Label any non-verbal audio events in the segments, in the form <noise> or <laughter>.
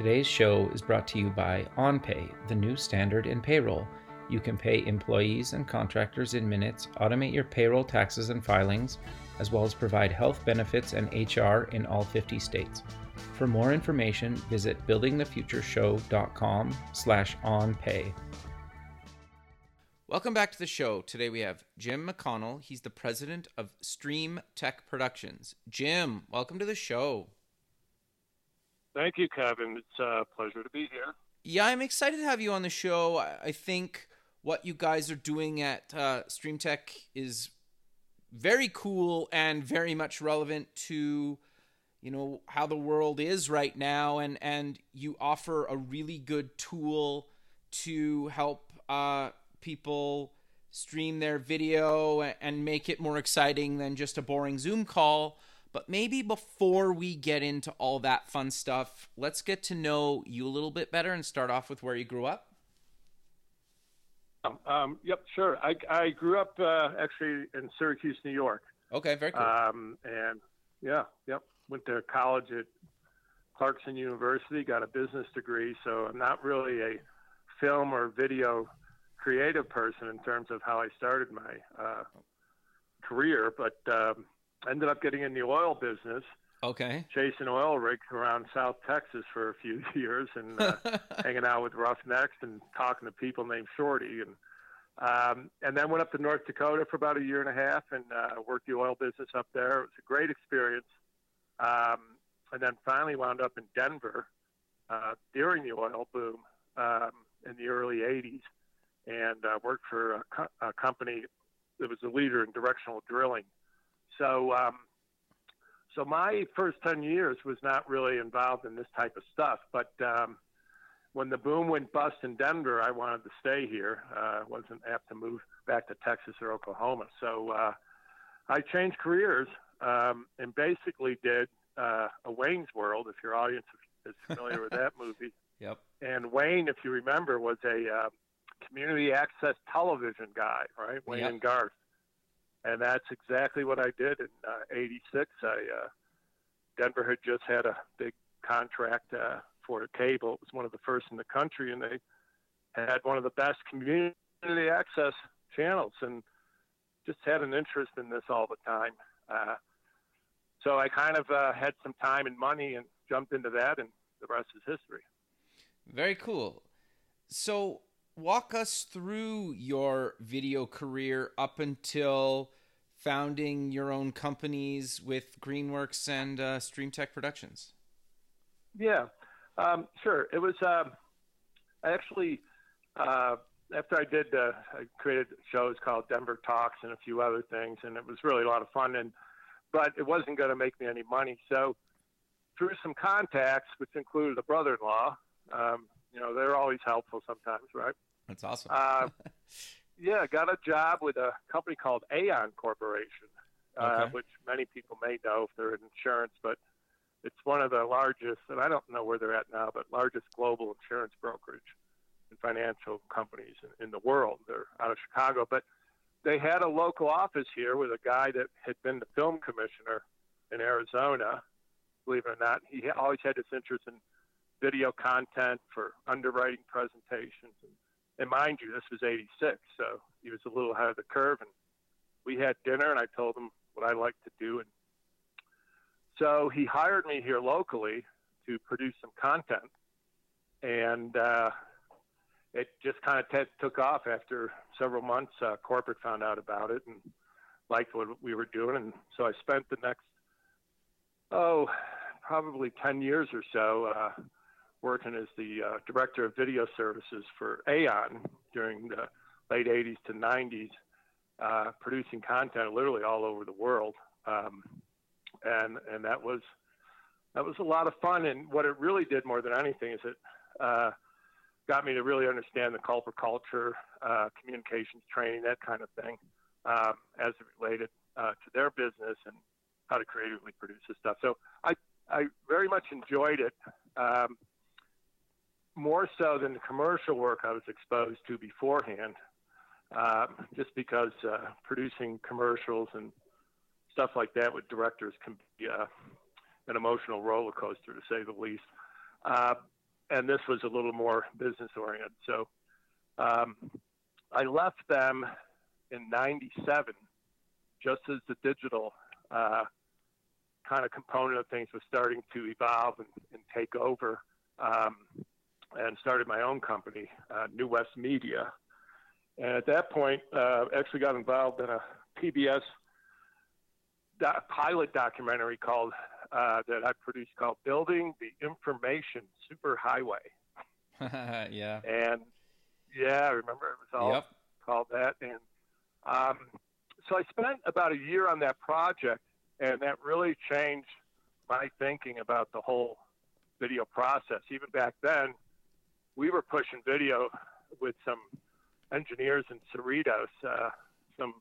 Today's show is brought to you by OnPay, the new standard in payroll. You can pay employees and contractors in minutes, automate your payroll taxes and filings, as well as provide health benefits and HR in all 50 states. For more information, visit buildingthefutureshow.com slash onpay. Welcome back to the show. Today we have Jim McConnell. He's the president of Stream Tech Productions. Jim, welcome to the show. Thank you, Kevin. It's a pleasure to be here. Yeah, I'm excited to have you on the show. I think what you guys are doing at uh, StreamTech is very cool and very much relevant to you know how the world is right now and and you offer a really good tool to help uh, people stream their video and make it more exciting than just a boring zoom call but maybe before we get into all that fun stuff, let's get to know you a little bit better and start off with where you grew up. Um, um, yep, sure. I, I grew up uh, actually in Syracuse, New York. Okay, very cool. Um, and yeah, yep. Went to college at Clarkson University, got a business degree. So I'm not really a film or video creative person in terms of how I started my uh, career, but um, ended up getting in the oil business. Okay. Chasing oil rigs around South Texas for a few <laughs> years and uh, <laughs> hanging out with Roughnecks and talking to people named Shorty and um, and then went up to North Dakota for about a year and a half and uh, worked the oil business up there. It was a great experience. Um, and then finally wound up in Denver uh, during the oil boom um, in the early 80s and uh, worked for a, co- a company that was a leader in directional drilling so, um, so my first 10 years was not really involved in this type of stuff. But um, when the boom went bust in Denver, I wanted to stay here. Uh, wasn't apt to move back to Texas or Oklahoma. So uh, I changed careers um, and basically did uh, a Wayne's World, if your audience is familiar with that <laughs> movie. Yep. And Wayne, if you remember, was a uh, community access television guy, right? Wayne Yep. and Garth and that's exactly what I did in '86. I uh, Denver had just had a big contract uh, for cable. It was one of the first in the country, and they had one of the best community access channels, and just had an interest in this all the time. Uh, so I kind of uh, had some time and money and jumped into that, and the rest is history. Very cool. So, walk us through your video career up until founding your own companies with Greenworks and uh, StreamTech Productions. Yeah, um, sure. It was um, I actually uh, after I did uh, I created shows called Denver Talks and a few other things, and it was really a lot of fun. And but it wasn't going to make me any money, so through some contacts, which included a brother-in-law, um, you know, they're always helpful sometimes, right? That's awesome. Uh, <laughs> yeah, got a job with a company called Aon Corporation, uh, Okay. which many people may know if they're in insurance, but it's one of the largest, and I don't know where they're at now, but largest global insurance brokerage and financial companies in, in the world. They're out of Chicago, but they had a local office here with a guy that had been the film commissioner in Arizona. Believe it or not, he always had this interest in video content for underwriting presentations and and mind you, this was 86, so he was a little ahead of the curve. And we had dinner, and I told him what I like to do. And so he hired me here locally to produce some content. And uh, it just kind of t- took off after several months. Uh, corporate found out about it and liked what we were doing. And so I spent the next, oh, probably 10 years or so. Uh, working as the uh, director of video services for Aon during the late 80s to 90s. uh, producing content literally all over the world, um, and and that was that was a lot of fun. And what it really did more than anything is it uh, got me to really understand the culture, culture, uh, communications training, that kind of thing, um, as it related uh, to their business and how to creatively produce this stuff. So I I very much enjoyed it. Um, more so than the commercial work I was exposed to beforehand, uh, just because uh, producing commercials and stuff like that with directors can be uh, an emotional roller coaster, to say the least. Uh, and this was a little more business oriented. So um, I left them in '97, just as the digital uh, kind of component of things was starting to evolve and, and take over. Um, and started my own company, uh, New West Media. And at that point, uh, actually got involved in a PBS do- pilot documentary called uh, that I produced called "Building the Information Superhighway." <laughs> yeah. And yeah, I remember it was all Yep. called that. And um, so I spent about a year on that project, and that really changed my thinking about the whole video process. Even back then, we were pushing video with some engineers in Cerritos, uh, some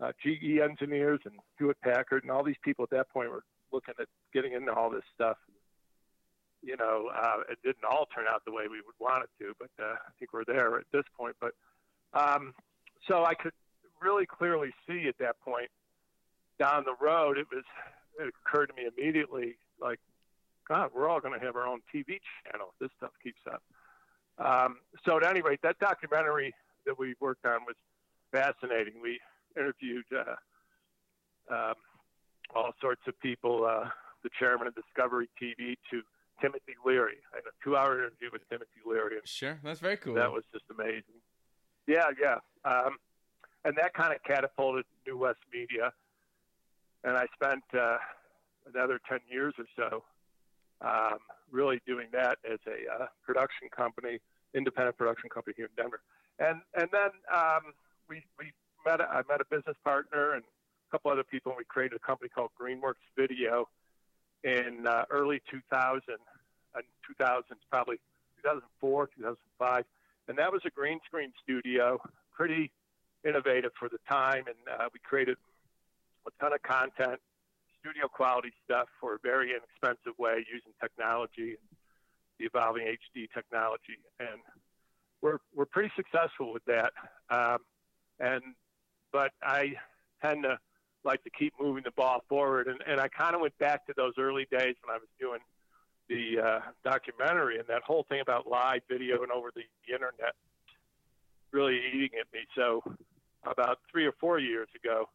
uh, GE engineers and Hewlett Packard, and all these people at that point were looking at getting into all this stuff. You know, uh, it didn't all turn out the way we would want it to, but uh, I think we're there at this point. But um, so I could really clearly see at that point down the road, it was it occurred to me immediately, like, God, we're all going to have our own TV channel. if This stuff keeps up. Um, so at any rate, that documentary that we worked on was fascinating. We interviewed uh, um, all sorts of people, uh, the chairman of Discovery TV to Timothy Leary. I had a two-hour interview with Timothy Leary, Sure. That's very cool. that was just amazing. Yeah, yeah. Um, and that kind of catapulted New West Media. And I spent uh, another 10 years or so um, really doing that as a uh, production company, independent production company here in Denver. And and then um, we we met. A, I met a business partner and a couple other people, and we created a company called GreenWorks Video in uh, early 2000, and 2000 probably 2004, 2005, and that was a green screen studio, pretty innovative for the time, and uh, we created a ton of content, studio quality stuff for a very inexpensive way using technology the evolving HD technology, and we're we're pretty successful with that. Um, and but I tend to like to keep moving the ball forward, and, and I kind of went back to those early days when I was doing the uh, documentary and that whole thing about live video and over the internet really eating at me. So about three or four years ago,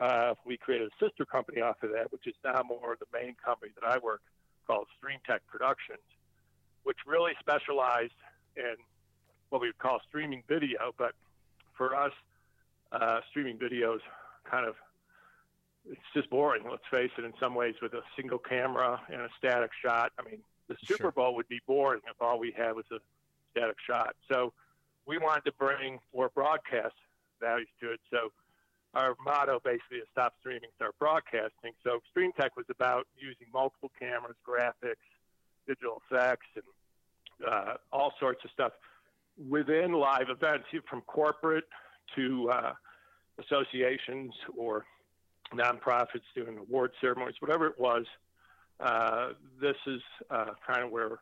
uh, we created a sister company off of that, which is now more the main company that I work called StreamTech Productions, which really specialized in what we would call streaming video. But for us, uh, streaming videos kind of it's just boring. Let's face it. In some ways, with a single camera and a static shot. I mean, the Super Sure. Bowl would be boring if all we had was a static shot. So we wanted to bring more broadcast values to it. So our motto basically is stop streaming, start broadcasting. So StreamTech was about using multiple cameras, graphics, digital effects, and uh, all sorts of stuff within live events, from corporate to uh, associations or nonprofits doing award ceremonies, whatever it was. Uh, this is uh, kind of where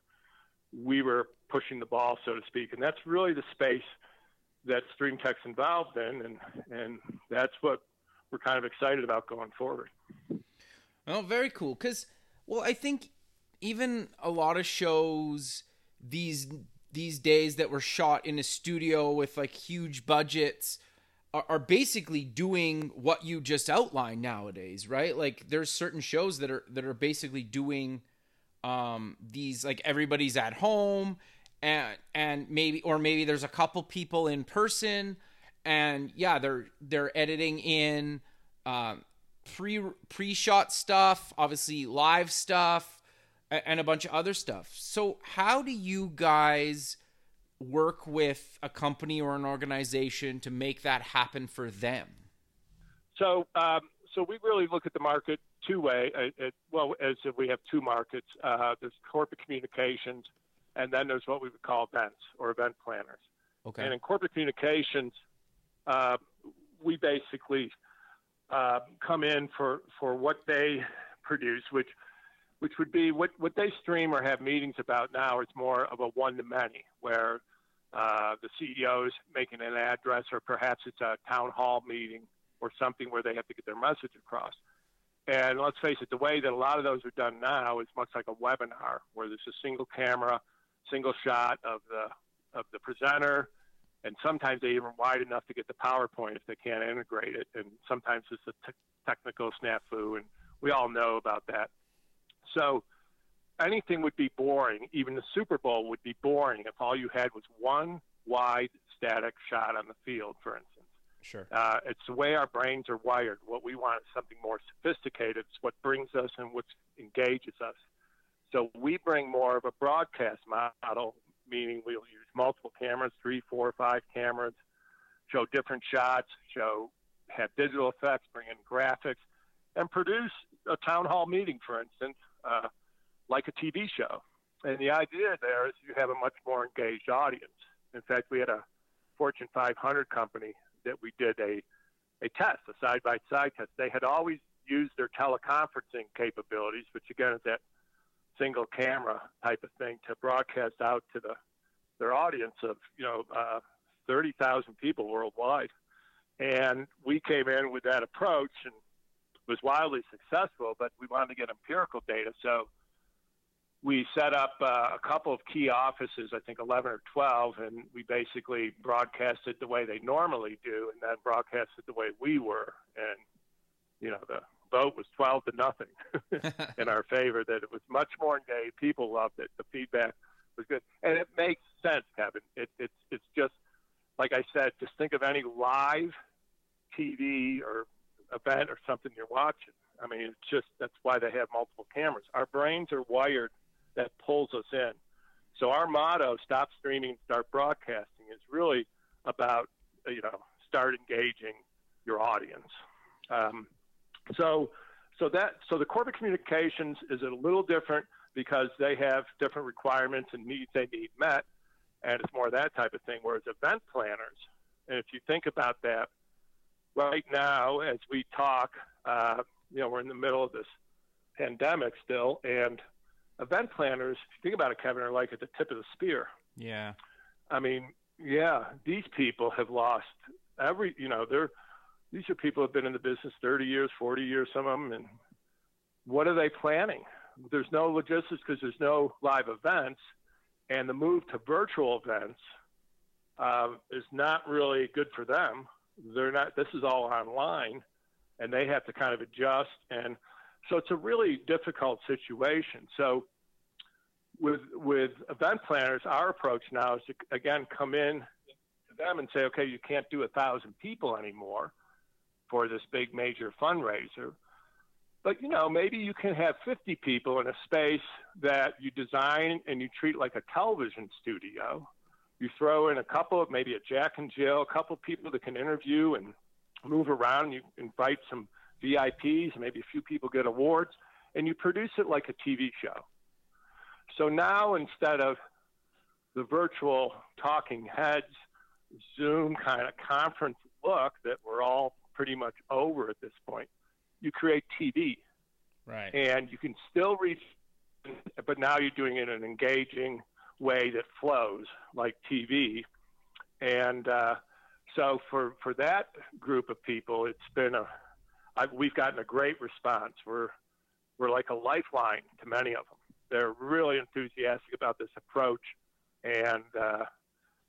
we were pushing the ball, so to speak, and that's really the space that StreamTech's involved in, and and that's what we're kind of excited about going forward. Oh, very cool. Because, well, I think even a lot of shows these these days that were shot in a studio with like huge budgets are, are basically doing what you just outlined nowadays, right? Like, there's certain shows that are that are basically doing um these like everybody's at home and and maybe or maybe there's a couple people in person and yeah they're they're editing in um pre pre-shot stuff obviously live stuff and a bunch of other stuff so how do you guys work with a company or an organization to make that happen for them So, um, so we really look at the market two way. Uh, well, as if we have two markets. Uh, there's corporate communications, and then there's what we would call events or event planners. Okay. And in corporate communications, uh, we basically uh, come in for, for what they produce, which which would be what, what they stream or have meetings about now is more of a one to many, where uh, the CEO is making an address, or perhaps it's a town hall meeting or something where they have to get their message across. And let's face it, the way that a lot of those are done now is much like a webinar, where there's a single camera, single shot of the of the presenter, and sometimes they even wide enough to get the PowerPoint if they can't integrate it, and sometimes it's a t- technical snafu, and we all know about that. So anything would be boring. Even the Super Bowl would be boring if all you had was one wide static shot on the field, for instance. Sure. Uh, it's the way our brains are wired. What we want is something more sophisticated. It's what brings us and what engages us. So we bring more of a broadcast model, meaning we'll use multiple cameras, three, four, five cameras, show different shots, show have digital effects, bring in graphics, and produce a town hall meeting, for instance, uh, like a TV show. And the idea there is you have a much more engaged audience. In fact, we had a Fortune 500 company that we did a, a test, a side by side test. They had always used their teleconferencing capabilities, which again is that single camera type of thing, to broadcast out to the their audience of you know uh, 30,000 people worldwide. And we came in with that approach and was wildly successful, but we wanted to get empirical data. So we set up uh, a couple of key offices, I think 11 or 12, and we basically broadcasted the way they normally do, and then broadcasted the way we were. And, you know, the vote was 12 to nothing <laughs> <laughs> in our favor, that it was much more engaged. People loved it. The feedback was good. And it makes sense, Kevin. It, it's, it's just, like I said, just think of any live TV or event or something you're watching. I mean, it's just that's why they have multiple cameras. Our brains are wired that pulls us in. So our motto, "Stop streaming, start broadcasting," is really about you know start engaging your audience. Um, so so that so the corporate communications is a little different because they have different requirements and needs they need met, and it's more that type of thing. Whereas event planners, and if you think about that, right now as we talk, uh, you know, we're in the middle of this pandemic still, and event planners, if you think about it, Kevin, are like at the tip of the spear. Yeah. I mean, yeah, these people have lost every, you know, they're, these are people who have been in the business 30 years, 40 years, some of them, and what are they planning? There's no logistics because there's no live events, and the move to virtual events uh, is not really good for them. They're not. This is all online, and they have to kind of adjust, and so it's a really difficult situation. So with with event planners, our approach now is to again come in to them and say, okay, you can't do a thousand people anymore for this big major fundraiser. But you know, maybe you can have 50 people in a space that you design and you treat like a television studio. You throw in a couple of maybe a Jack and Jill, a couple of people that can interview and move around. You invite some VIPs, maybe a few people get awards, and you produce it like a TV show. So now instead of the virtual talking heads, Zoom kind of conference look that we're all pretty much over at this point, you create TV. Right. And you can still reach, but now you're doing it in an engaging way that flows like TV. And uh, so for, for that group of people, it's been a, I, we've gotten a great response. We're we're like a lifeline to many of them. They're really enthusiastic about this approach, and uh,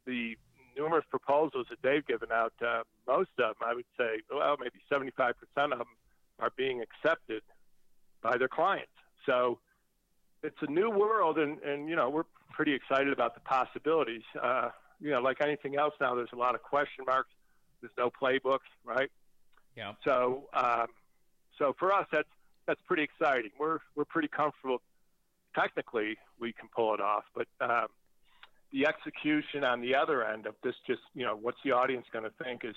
the numerous proposals that they've given out, uh, most of them, I would say, well, maybe 75% of them are being accepted by their clients. So it's a new world, and, and you know we're pretty excited about the possibilities. Uh, you know, like anything else now, there's a lot of question marks. There's no playbooks, right? Yeah. So, um, so for us, that's that's pretty exciting. We're we're pretty comfortable. Technically, we can pull it off, but um, the execution on the other end of this, just you know, what's the audience going to think is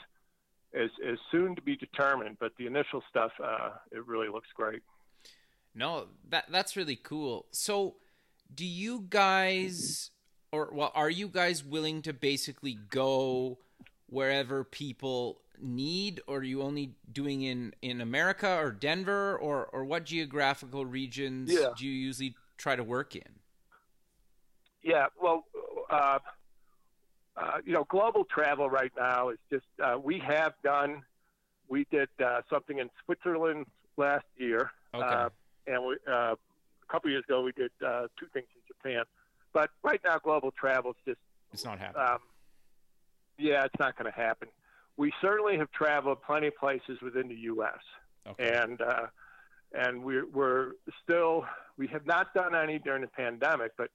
is is soon to be determined. But the initial stuff, uh, it really looks great. No, that that's really cool. So, do you guys, or well, are you guys willing to basically go wherever people need, or are you only doing in in America or Denver, or or what geographical regions Yeah. do you usually try to work in? Yeah, well, uh, uh, you know, global travel right now is just uh, we have done. We did uh, something in Switzerland last year, Okay. uh, and we, uh, a couple years ago we did uh, two things in Japan. But right now, global travel is just it's not happening. um, yeah, it's not going to happen. We certainly have traveled plenty of places within the U.S. okay. and uh, and we're, we're still we have not done any during the pandemic, but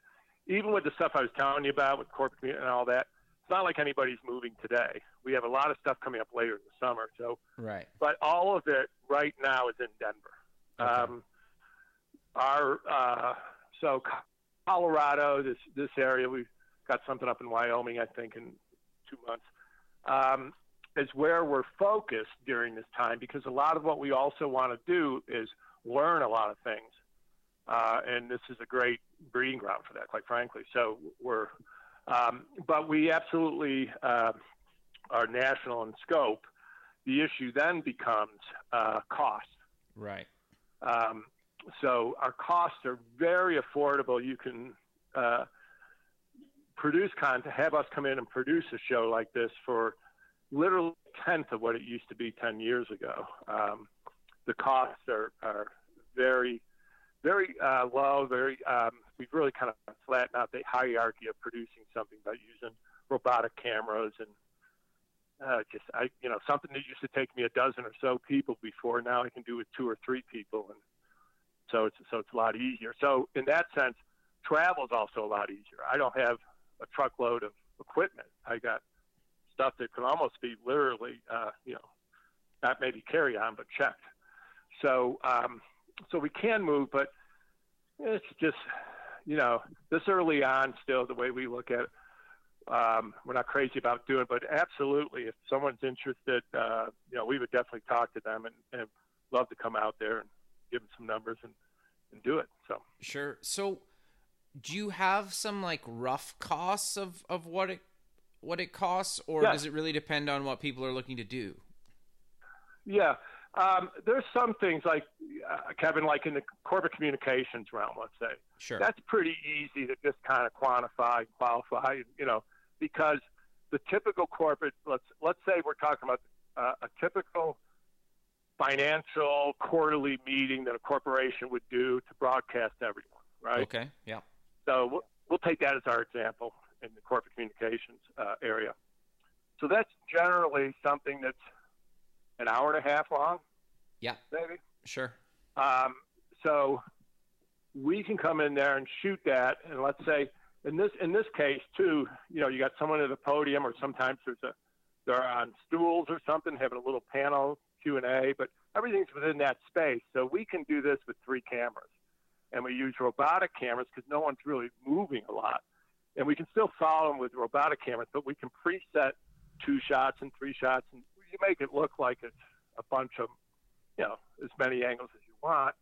even with the stuff I was telling you about with corporate and all that, it's not like anybody's moving today. We have a lot of stuff coming up later in the summer, so right. but all of it right now is in Denver. Okay. Um, our uh, so Colorado, this this area, we've got something up in Wyoming, I think, in two months. Um, is where we're focused during this time because a lot of what we also want to do is learn a lot of things, uh, and this is a great breeding ground for that, quite frankly. So we're, um, but we absolutely uh, are national in scope. The issue then becomes uh, cost. Right. Um, so our costs are very affordable. You can uh, produce content, have us come in and produce a show like this for literally a tenth of what it used to be 10 years ago. Um, the costs are, are very, very uh, low. Very, um, we've really kind of flattened out the hierarchy of producing something by using robotic cameras and uh, just I, you know, something that used to take me a dozen or so people before. Now I can do with two or three people, and so it's so it's a lot easier. So in that sense, travel is also a lot easier. I don't have a truckload of equipment. I got stuff that can almost be literally, uh, you know, not maybe carry on, but checked. So um, so we can move, but it's just you know this early on still the way we look at it. Um, we're not crazy about doing it, but absolutely, if someone's interested, uh, you know, we would definitely talk to them and, and love to come out there and give them some numbers and, and do it. So Sure. So, do you have some like rough costs of of what it what it costs, or Yeah. does it really depend on what people are looking to do? yeah, um, there's some things like uh, Kevin, like in the corporate communications realm, let's say. Sure. that's pretty easy to just kind of quantify, qualify, you know, because the typical corporate, let's let's say we're talking about uh, a typical financial quarterly meeting that a corporation would do to broadcast everyone, right? okay. Yeah. So we'll, we'll take that as our example in the corporate communications uh, area. So that's generally something that's an hour and a half long, Yeah. maybe. Sure. Um, so we can come in there and shoot that, and let's say in this in this case too, you know, you got someone at a podium, or sometimes there's a they're on stools or something, having a little panel Q and A, but everything's within that space. So we can do this with three cameras, and we use robotic cameras because no one's really moving a lot, and we can still follow them with robotic cameras, but we can preset two shots and three shots, and you make it look like it's a bunch of you know, as many angles as you want.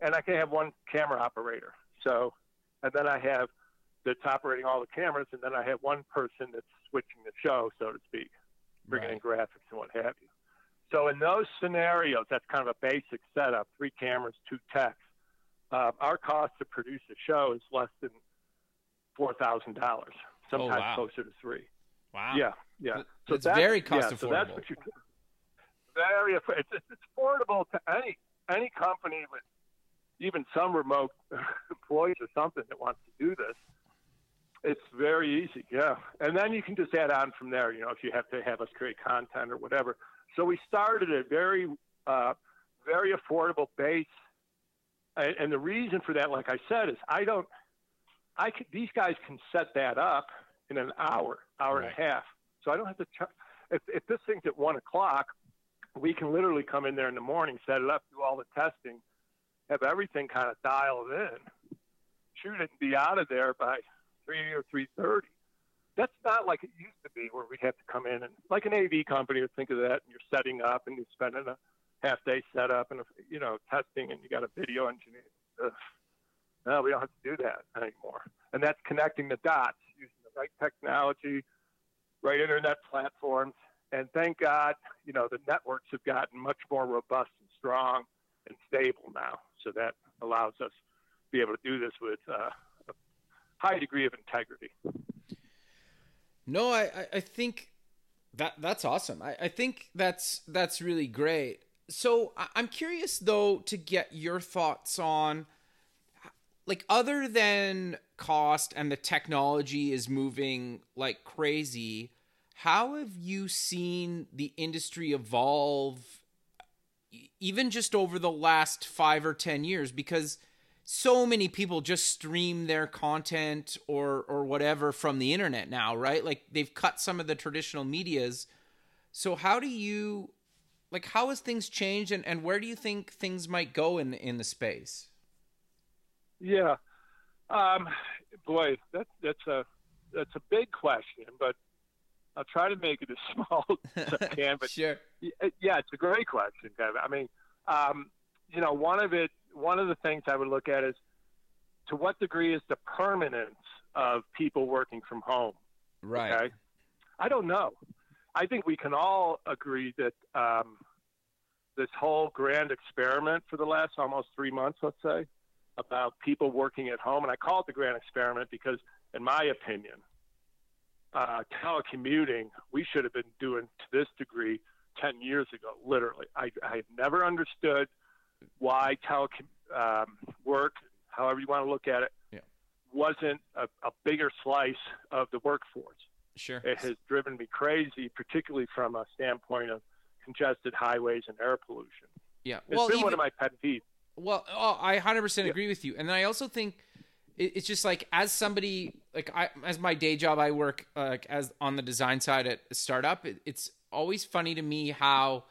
And I can have one camera operator. So, and then I have that's operating all the cameras, and then I have one person that's switching the show, so to speak, bringing in graphics and what have you. So in those scenarios, that's kind of a basic setup: three cameras, two techs. Uh, our cost to produce a show is less than four thousand dollars. Sometimes Oh, wow. closer to three. Wow. Yeah, yeah. So that's very cost yeah, So that's what you very it's, it's it's affordable to any any company with even some remote <laughs> employees or something that wants to do this. It's very easy, yeah. And then you can just add on from there. You know, if you have to have us create content or whatever. So we started at very uh, very affordable base, and, and the reason for that, like I said, is I don't. I could, these guys can set that up in an hour, hour Right. and a half. So I don't have to. Ch- if, if this thing's at one o'clock, we can literally come in there in the morning, set it up, do all the testing, have everything kind of dialed in, shoot it, and be out of there by three or three thirty. that's not like it used to be where we have to come in and like an AV company would think of that and you're setting up and you're spending a half day setup and you know testing and you got a video engineer. Ugh. No, we don't have to do that anymore. And that's connecting the dots right technology, right internet platforms. And thank God, you know, the networks have gotten much more robust and strong and stable now. So that allows us to be able to do this with uh, a high degree of integrity. No, I, I think that that's awesome. I, I think that's that's really great. So I'm curious though to get your thoughts on like other than cost and the technology is moving like crazy, how have you seen the industry evolve even just over the last 5 or 10 years because so many people just stream their content or or whatever from the internet now, right? Like they've cut some of the traditional medias. So how do you like how has things changed and, and where do you think things might go in in the space? Yeah. Um, boy, that that's a that's a big question, but I'll try to make it as <laughs> small as I <laughs> can. But sure. Yeah, it's a great question, Kevin. I mean, um, you know, one of it one of the things I would look at is to what degree is the permanence of people working from home? Right. Okay? I don't know. I think we can all agree that um, this whole grand experiment for the last almost three months, let's say, about people working at home, and I call it the grand experiment because, in my opinion, uh, telecommuting we should have been doing to this degree 10 years ago, literally. I, I have never understood – why telecom um, work, however you want to look at it, yeah. wasn't a, a, bigger slice of the workforce. Sure. It has driven me crazy, particularly from a standpoint of congested highways and air pollution. Yeah. It's well, been even, one of my pet peeves. Well, oh, I 100% agree with you. And then I also think it's just like as somebody like I as my day job I work uh, like as on the design side at a startup it, it's always funny to me how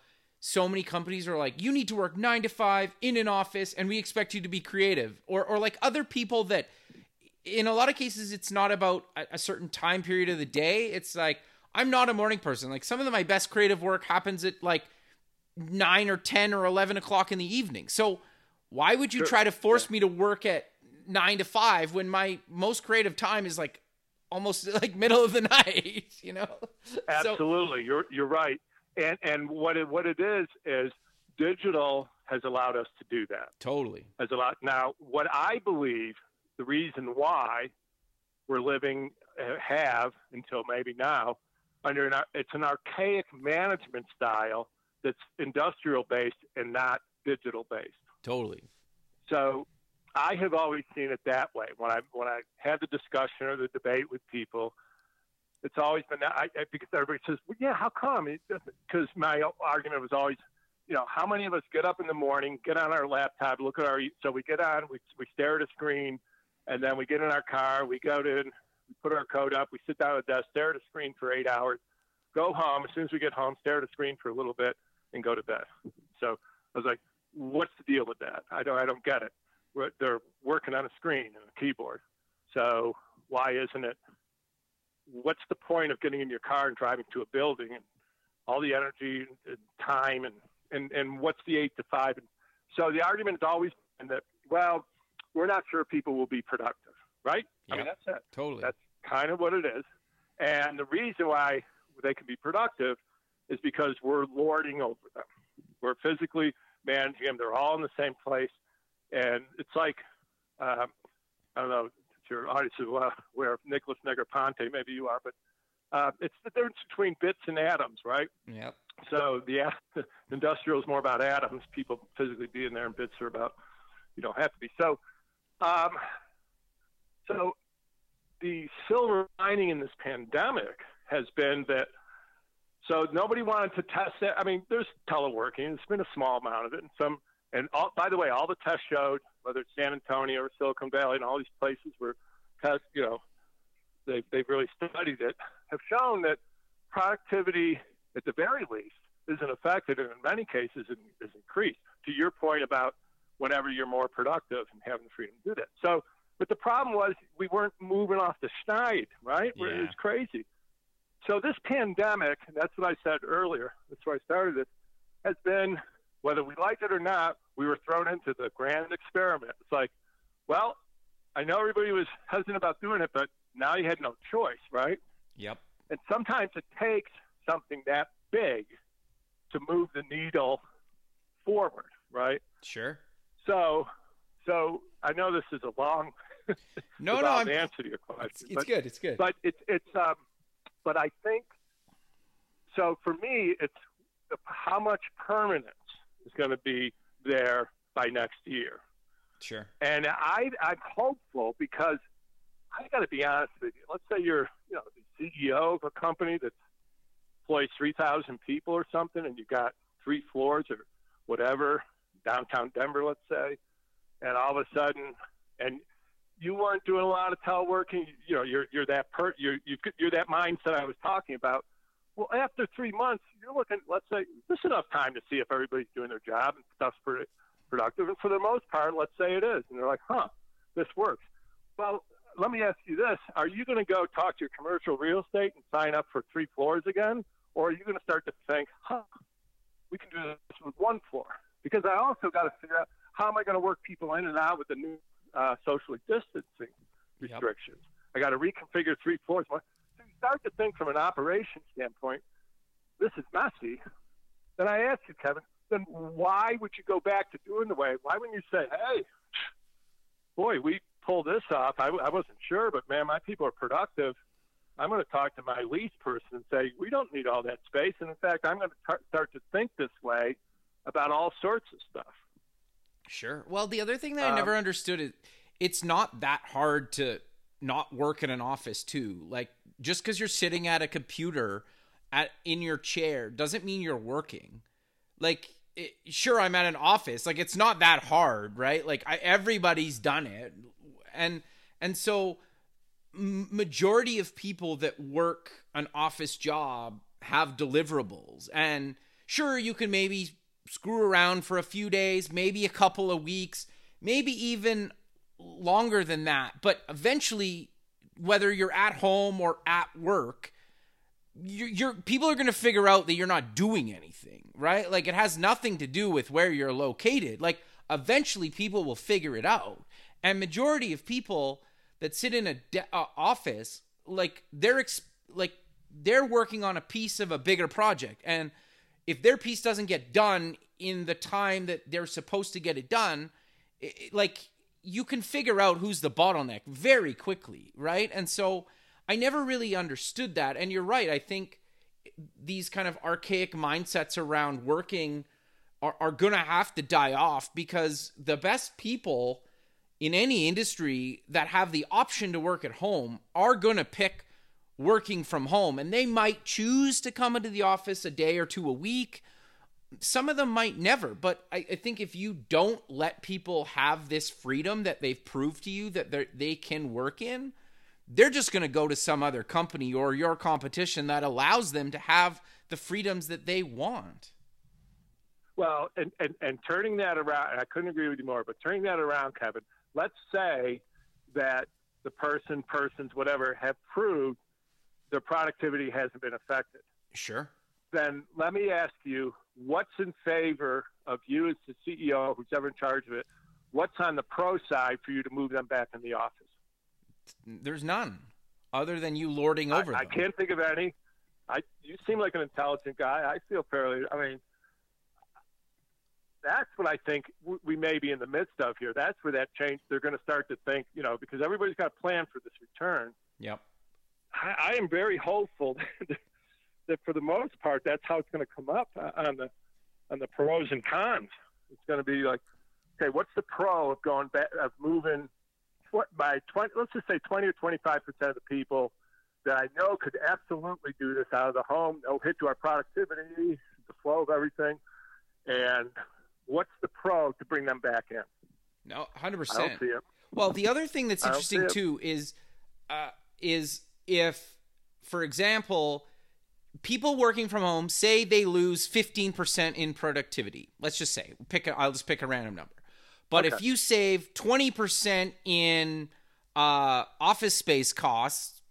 so many companies are like, you need to work nine to five in an office and we expect you to be creative. Or, or like other people that, in a lot of cases, it's not about a, a certain time period of the day. It's like, I'm not a morning person. Like some of the, my best creative work happens at like nine or 10 or 11 o'clock in the evening. So why would you sure. try to force me to work at nine to five when my most creative time is like almost <laughs> like middle of the <laughs> night, you know? Absolutely. So, you're, you're right and and what it what it is is digital has allowed us to do that. Totally. Has allowed now what I believe the reason why we're living uh, have until maybe now under an it's an archaic management style that's industrial based and not digital based. Totally. So I have always seen it that way. When I when I had the discussion or the debate with people, it's always been that I, because everybody says, well, yeah, how come? Because my argument was always, you know, how many of us get up in the morning, get on our laptop, look at our, so we get on, we, we stare at a screen, and then we get in our car, we go to, we put our coat up, we sit down at a desk, stare at a screen for eight hours, go home. As soon as we get home, stare at a screen for a little bit, and go to bed. So I was like, what's the deal with that? I don't, I don't get it. They're working on a screen and a keyboard. So why isn't it what's the point of getting in your car and driving to a building and all the energy and time and, and, and what's the eight to five? And so the argument has always been that, well, we're not sure people will be productive, right? Yeah, I mean, that's it. Totally. That's kind of what it is. And the reason why they can be productive is because we're lording over them. We're physically managing them. They're all in the same place. And it's like, um, I don't know, if your audience is aware of Nicholas Negroponte, maybe you are, but uh, it's the difference between bits and atoms, right? Yep. So the, the <laughs> industrial is more about atoms, people physically being there, and bits are about you don't have to be. So, um, so the silver lining in this pandemic has been that. So nobody wanted to test it. I mean, there's teleworking. It's been a small amount of it, and some. And all, by the way, all the tests showed whether it's San Antonio or Silicon Valley and all these places where test, you know, they've, they've really studied it, have shown that productivity, at the very least, isn't affected and in many cases is increased. To your point about whenever you're more productive and having the freedom to do that. So But the problem was we weren't moving off the schneid, right? Yeah. It was crazy. So this pandemic, that's what I said earlier, that's where I started it, has been, whether we liked it or not, we were thrown into the grand experiment. It's like, well, I know everybody was hesitant about doing it, but now you had no choice, right? Yep. And sometimes it takes something that big to move the needle forward, right? Sure. So, so I know this is a long, <laughs> No, no, I'm, answer to your question, it's, it's but good. It's good. but it's it's um, but I think so. For me, it's how much permanence is going to be there by next year, sure. and I I'm hopeful because I got to be honest with you. Let's say you're you know the CEO of a company that employs three thousand people or something, and you've got three floors or whatever downtown Denver, let's say, and all of a sudden, and you weren't doing a lot of teleworking. You know, you're you're that per you're you, you're that mindset I was talking about. Well, after three months, you're looking. Let's say this is enough time to see if everybody's doing their job and stuff's pro- productive. And for the most part, let's say it is, and they're like, "Huh, this works." Well, let me ask you this: Are you going to go talk to your commercial real estate and sign up for three floors again, or are you going to start to think, "Huh, we can do this with one floor"? Because I also got to figure out how am I going to work people in and out with the new uh, socially distancing Yep. restrictions. I got to reconfigure three floors. So you start to think from an operation standpoint, this is messy. Then I ask you, Kevin, then why would you go back to doing the way? Why wouldn't you say, hey, boy, we pulled this off. I, I wasn't sure, but man, my people are productive. I'm going to talk to my lease person and say, we don't need all that space. And in fact, I'm going to tar- start to think this way about all sorts of stuff. Sure. Well, the other thing that I Um, never understood is it's not that hard to not work in an office too. Like just because you're sitting at a computer at in your chair doesn't mean you're working. Like it, sure, I'm at an office. Like it's not that hard, right? Like I, everybody's done it, and and so majority of people that work an office job have deliverables and sure you can maybe screw around for a few days maybe a couple of weeks maybe even longer than that. But eventually whether you're at home or at work you're, you're people are going to figure out that you're not doing anything right? Like it has nothing to do with where you're located. Like eventually people will figure it out. And majority of people that sit in a de- uh, office like they're ex- like they're working on a piece of a bigger project. And if their piece doesn't get done in the time that they're supposed to get it done i i- like you can figure out who's the bottleneck very quickly right? And so i never really understood that. And you're right i think these kind of archaic mindsets around working are, are going to have to die off because the best people in any industry that have the option to work at home are going to pick working from home and they might choose to come into the office a day or two a week. Some of them might never but i, I think if you don't let people have this freedom that they've proved to you that they can work in they're just going to go to some other company or your competition that allows them to have the freedoms that they want. Well, and, and, and turning that around, I couldn't agree with you more, but turning that around, Kevin, let's say that the person, persons, whatever, have proved their productivity hasn't been affected. sure Then let me ask you, what's in favor of you as the CEO, who's ever in charge of it? What's on the pro side for you to move them back in the office? there's none other than you lording over I, I can't think of any. I you seem like an intelligent guy. I feel fairly. I mean, that's what I think we may be in the midst of here. That's where that change. They're going to start to think, you know, because everybody's got a plan for this return. yep I, I am very hopeful <laughs> that for the most part, that's how it's going to come up uh, on the on the pros and cons. It's going to be like, okay, what's the pro of going back of moving tw- by twenty? Let's just say twenty or twenty five percent of the people that I know could absolutely do this out of the home. No hit to our productivity, the flow of everything, and what's the pro to bring them back in? no 100% I don't see it. Well, the other thing that's interesting too is uh, is if, for example, people working from home say they lose fifteen percent in productivity. Let's just say pick. A, I'll just pick a random number. But if you save twenty percent in uh, office space costs,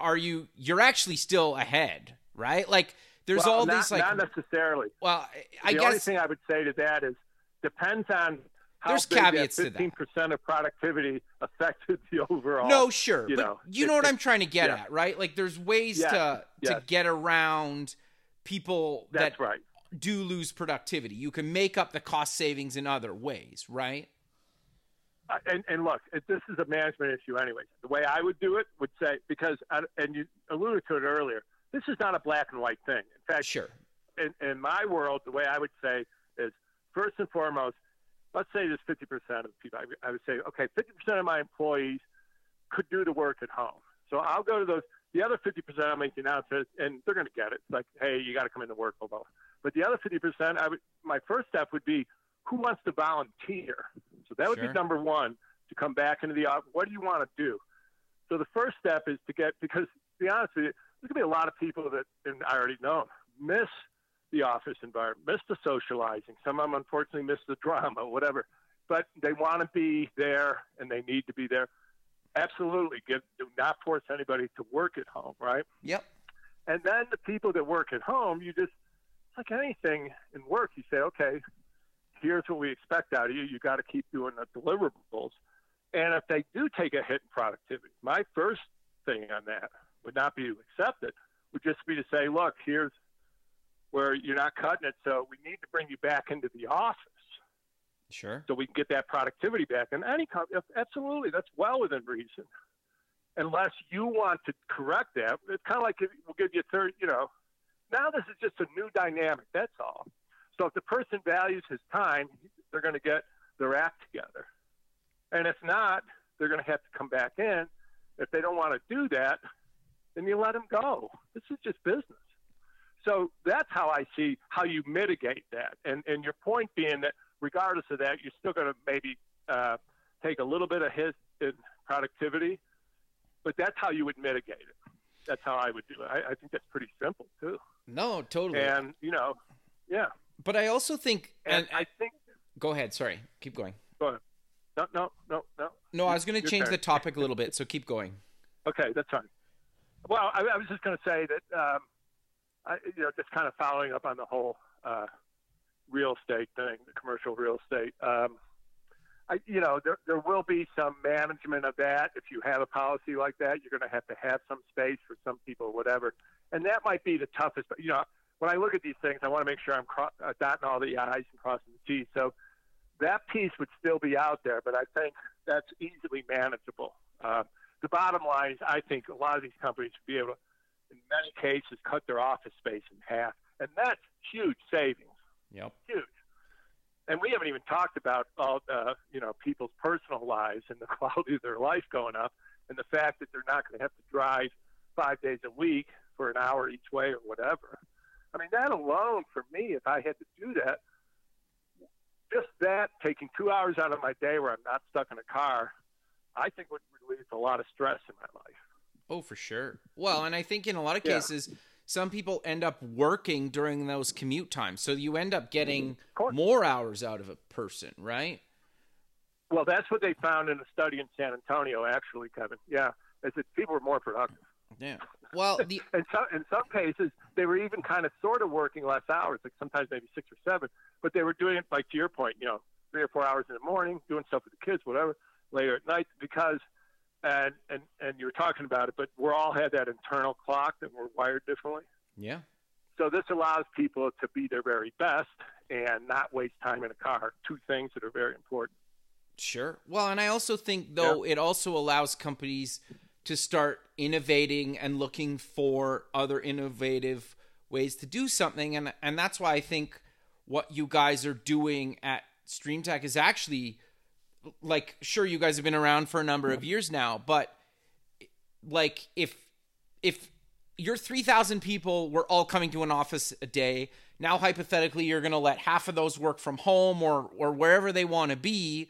are you you're actually still ahead, right? Like there's well, all not, these like not necessarily. Well, I the guess the only thing I would say to that is depends on There's caveats to that that. 15% of productivity affected the overall. No, sure, you but know, you know what I'm trying to get yeah. at, right? Like there's ways Yes, to to get around people That's that right. do lose productivity. You can make up the cost savings in other ways, right? Uh, and, and look, this is a management issue anyway. The way I would do it would say, because, I, and you alluded to it earlier, this is not a black and white thing. In fact, Sure. in, in my world, the way I would say is first and foremost, let's say there's 50% of people. I, I would say, okay, 50% of my employees could do the work at home. So I'll go to those. The other 50%, I'll make the announcement, and they're going to get it. It's like, hey, you got to come into work, blah. But the other 50%, I would, my first step would be, who wants to volunteer? So that would Sure. be number one to come back into the office. What do you want to do? So the first step is to get, because to be honest with you, there's going to be a lot of people that, and I already know, miss the office environment, miss the socializing. Some of them unfortunately miss the drama, <laughs> whatever. But they want to be there and they need to be there. Absolutely. Give, do not force anybody to work at home, right? Yep. And then the people that work at home, you just, like anything in work, you say, okay, here's what we expect out of you. You got to keep doing the deliverables. And if they do take a hit in productivity, my first thing on that would not be to accept it, would just be to say, look, here's where you're not cutting it. So we need to bring you back into the office Sure. so we can get that productivity back. And any company, absolutely, that's well within reason. Unless you want to correct that, it's kind of like if, we'll give you a third, you know. Now this is just a new dynamic. That's all. So if the person values his time, they're going to get their act together. And if not, they're going to have to come back in. If they don't want to do that, then you let them go. This is just business. So that's how I see how you mitigate that. And and your point being that regardless of that, you're still going to maybe uh, take a little bit of hit in productivity, but that's how you would mitigate it. That's how I would do it. I, I think that's pretty simple too. No, totally. And you know, yeah. but I also think, And, and, I think go ahead. Sorry, keep going. go ahead. No, no, no, no. No, I was going to change turn. the topic a little bit, so keep going. <laughs> Okay, that's fine. Well, I, I was just going to say that, um, I, you know, just kind of following up on the whole uh, real estate thing, the commercial real estate. Um, I, you know, there there will be some management of that. If you have a policy like that, you're going to have to have some space for some people, whatever, and that might be the toughest. But you know, when I look at these things, I want to make sure I'm cro- uh, dotting all the i's and crossing the t's. So that piece would still be out there, but I think that's easily manageable. Uh, the bottom line is, I think a lot of these companies would be able to, in many cases, cut their office space in half, and that's huge savings, Yep. huge. And we haven't even talked about all, uh, you know, people's personal lives and the <laughs> quality of their life going up, and the fact that they're not going to have to drive five days a week for an hour each way or whatever. I mean, that alone for me, if I had to do that, just that taking two hours out of my day where I'm not stuck in a car, I think would relieve a lot of stress in my life. Oh, for sure. Well, and I think in a lot of Yeah. cases, some people end up working during those commute times, so you end up getting mm-hmm. more hours out of a person, right? Well, that's what they found in a study in San Antonio, actually, Kevin. Yeah, is that people were more productive. Yeah. Well, the <laughs> In some in some cases, they were even kind of sort of working less hours, like sometimes maybe six or seven, but they were doing it like to your point, you know, three or four hours in the morning, doing stuff with the kids, whatever, later at night, because and and and you were talking about it, but we all had that internal clock that we're wired differently. yeah. So this allows people to be their very best and not waste time in a car. Two things that are very important. Sure. Well, and I also think though it also allows companies to start innovating and looking for other innovative ways to do something and and that's why I think what you guys are doing at StreamTek is actually like sure you guys have been around for a number of years now, but like if if your 3000 people were all coming to an office a day, now hypothetically you're going to let half of those work from home or or wherever they want to be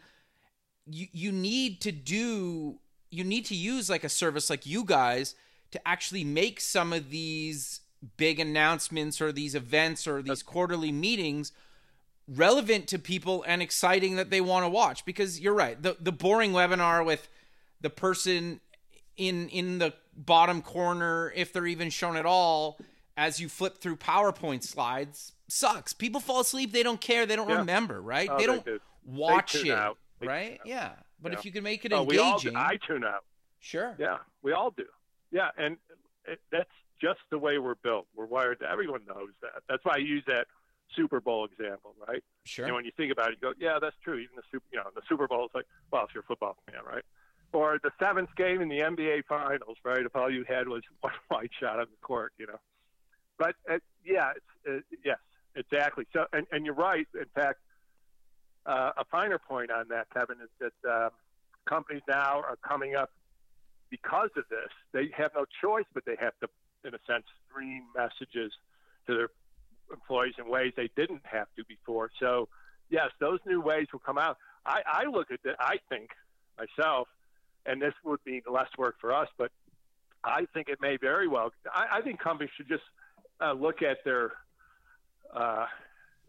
you you need to do you need to use like a service like you guys to actually make some of these big announcements or these events or these quarterly meetings relevant to people and exciting that they want to watch because you're right the the boring webinar with the person in in the bottom corner, if they're even shown at all, as you flip through PowerPoint slides, sucks. People fall asleep. They don't care. They don't Yeah. remember, right? Oh, they they don't do. watch tune it, right? Yeah. But Yeah. if you can make it Oh, we all do. engaging, I tune out. sure. Yeah, we all do. Yeah, and it, that's just the way we're built. We're wired. To, everyone knows that. That's why I use that Super Bowl example, right? Sure. And when you think about it, you go, yeah, that's true. Even the super, you know, the Super Bowl is like, well, if you're a football fan, right? Or the seventh game in the NBA Finals, right? If all you had was <laughs> one white shot on the court, you know. But uh, yeah, it's, uh, yes, exactly. So, and, and you're right. In fact, uh, a finer point on that, Kevin, is that uh, companies now are coming up because of this. They have no choice, but they have to, in a sense, stream messages to their employees in ways they didn't have to before. So, yes, those new ways will come out. I, I look at it, I think myself, and this would be less work for us, but I think it may very well. I, I think companies should just uh, look at their, uh,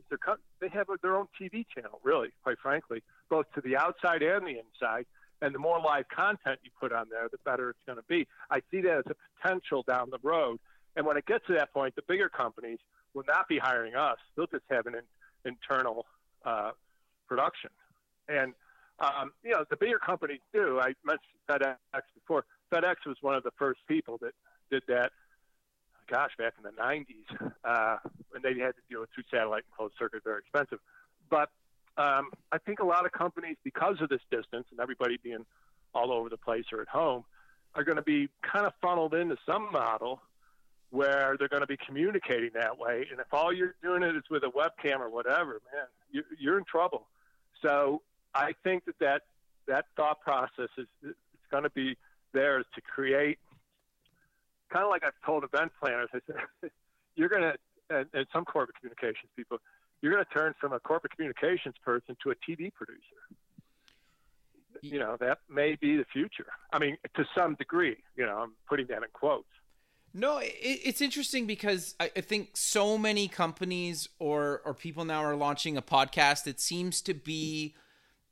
their they have their own TV channel, really, quite frankly, both to the outside and the inside. And the more live content you put on there, the better it's going to be. I see that as a potential down the road. And when it gets to that point, the bigger companies will not be hiring us. They'll just have an in, internal uh, production. And, um, you know, the bigger companies do. I mentioned FedEx before. FedEx was one of the first people that did that, gosh, back in the 90s. Uh, and they had to deal with through satellite and closed circuit, very expensive. But um, I think a lot of companies, because of this distance and everybody being all over the place or at home, are going to be kind of funneled into some model where they're going to be communicating that way. And if all you're doing it is with a webcam or whatever, man, you, you're in trouble. So I think that that, that thought process is it's going to be there to create kind of like I've told event planners. I said, <laughs> you're going to, and, and some corporate communications people, you're going to turn from a corporate communications person to a TV producer. You know, that may be the future. I mean, to some degree, you know, I'm putting that in quotes. No, it, it's interesting because I, I think so many companies or or people now are launching a podcast. It seems to be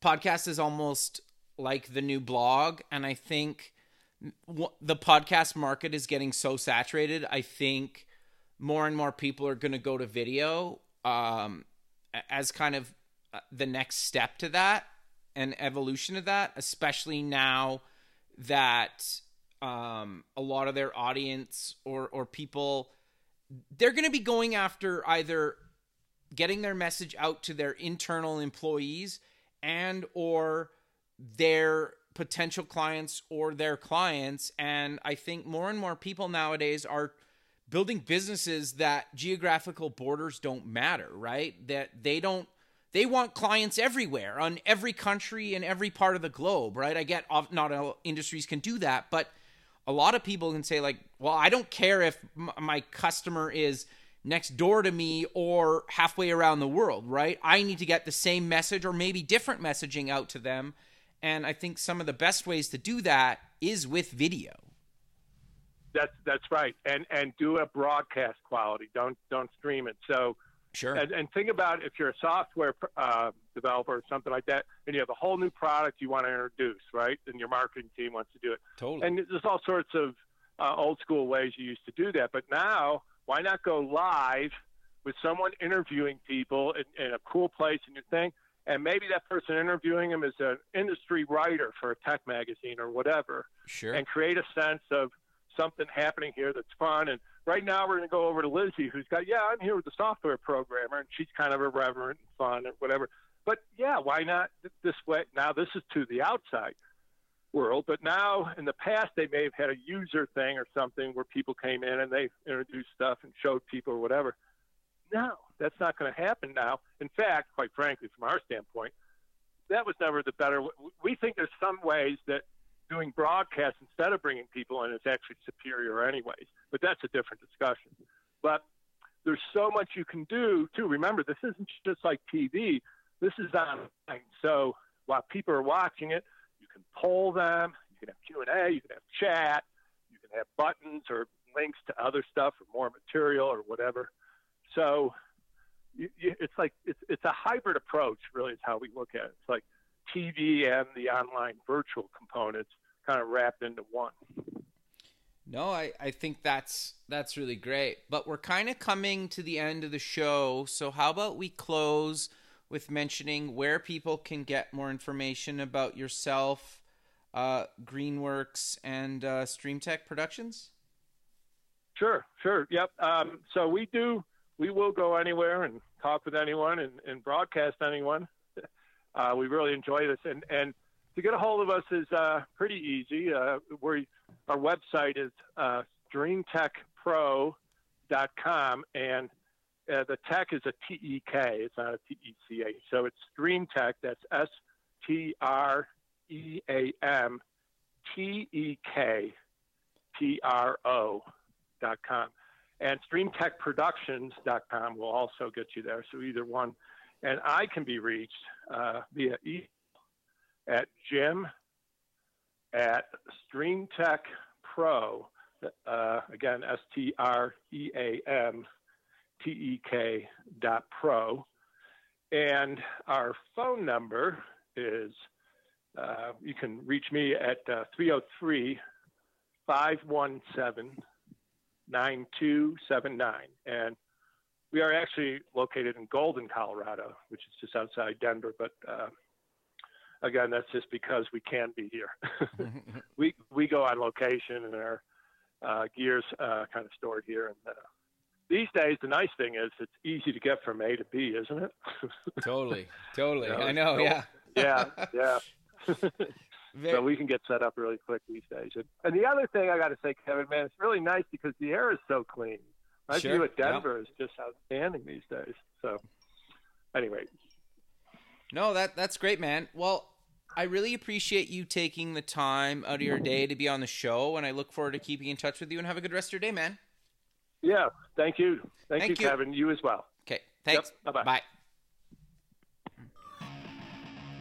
podcast is almost like the new blog, and I think the podcast market is getting so saturated. I think more and more people are going to go to video um, as kind of uh, the next step to that and evolution of that, especially now that um, a lot of their audience or or people they're going to be going after either getting their message out to their internal employees and or their potential clients or their clients. And i think more and more people nowadays are building businesses that geographical borders don't matter right? That they don't they want clients everywhere on every country and every part of the globe right? I get not all industries can do that but a lot of people can say like well i don't care if my customer is next door to me or halfway around the world right i need to get the same message or maybe different messaging out to them and i think some of the best ways to do that is with video That's that's right, and and do a broadcast quality. Don't don't stream it. So sure and, and think about if you're a software uh, developer or something like that, and you have a whole new product you want to introduce, right? And your marketing team wants to do it. totally And there's all sorts of uh, old school ways you used to do that. But now, why not go live with someone interviewing people in, in a cool place in your thing? And maybe that person interviewing them is an industry writer for a tech magazine or whatever, sure and create a sense of something happening here that's fun. And right now, we're going to go over to Lizzie, who's got, yeah, I'm here with the software programmer, and she's kind of irreverent and fun and whatever. But yeah, why not this way? Now, this is to the outside world, but now in the past, they may have had a user thing or something where people came in and they introduced stuff and showed people or whatever. No, that's not going to happen now. In fact, quite frankly, from our standpoint, that was never the better. We think there's some ways that doing broadcast instead of bringing people in is actually superior, anyways. But that's a different discussion. But there's so much you can do too. Remember, this isn't just like TV. This is online. So while people are watching it, you can poll them. You can have Q and A. You can have chat. You can have buttons or links to other stuff or more material or whatever. So you, you, it's like it's it's a hybrid approach. Really, is how we look at it. It's like TV and the online virtual components kind of wrapped into one. No, I, I think that's that's really great. But we're kind of coming to the end of the show, so how about we close with mentioning where people can get more information about yourself, uh, Greenworks, and uh, StreamTek Productions? Sure, sure. Yep. Um, so we do, we will go anywhere and talk with anyone and, and broadcast anyone. Uh, we really enjoy this. And, and to get a hold of us is uh, pretty easy. Uh, we our website is uh, streamtekpro.com, and uh, the tech is a T E K. It's not a T E C A. So it's StreamTek. That's S T R E A M T E K P R O dot com. And streamtekproductions.com will also get you there. So either one. And I can be reached uh, via email at jim at StreamTek Pro, uh, again, S T R E A M T E K dot pro. And our phone number is uh, you can reach me at uh, 303 517 9279. And we are actually located in Golden, Colorado, which is just outside Denver, but uh, again, that's just because we can be here. <laughs> we we go on location, and our uh, gears uh, kind of stored here. And uh, these days, the nice thing is it's easy to get from A to B, isn't it? <laughs> totally, totally. You know, I know. So, yeah. yeah. Yeah. <laughs> so we can get set up really quick these days. And, and the other thing I got to say, Kevin, man, it's really nice because the air is so clean. My sure. view at Denver is just outstanding these days. So, anyway, no, that that's great, man. Well, I really appreciate you taking the time out of your day to be on the show, and I look forward to keeping in touch with you. And have a good rest of your day, man. Yeah, thank you, thank, thank you, you, Kevin. You as well. Okay, thanks. Yep. Bye-bye. Bye.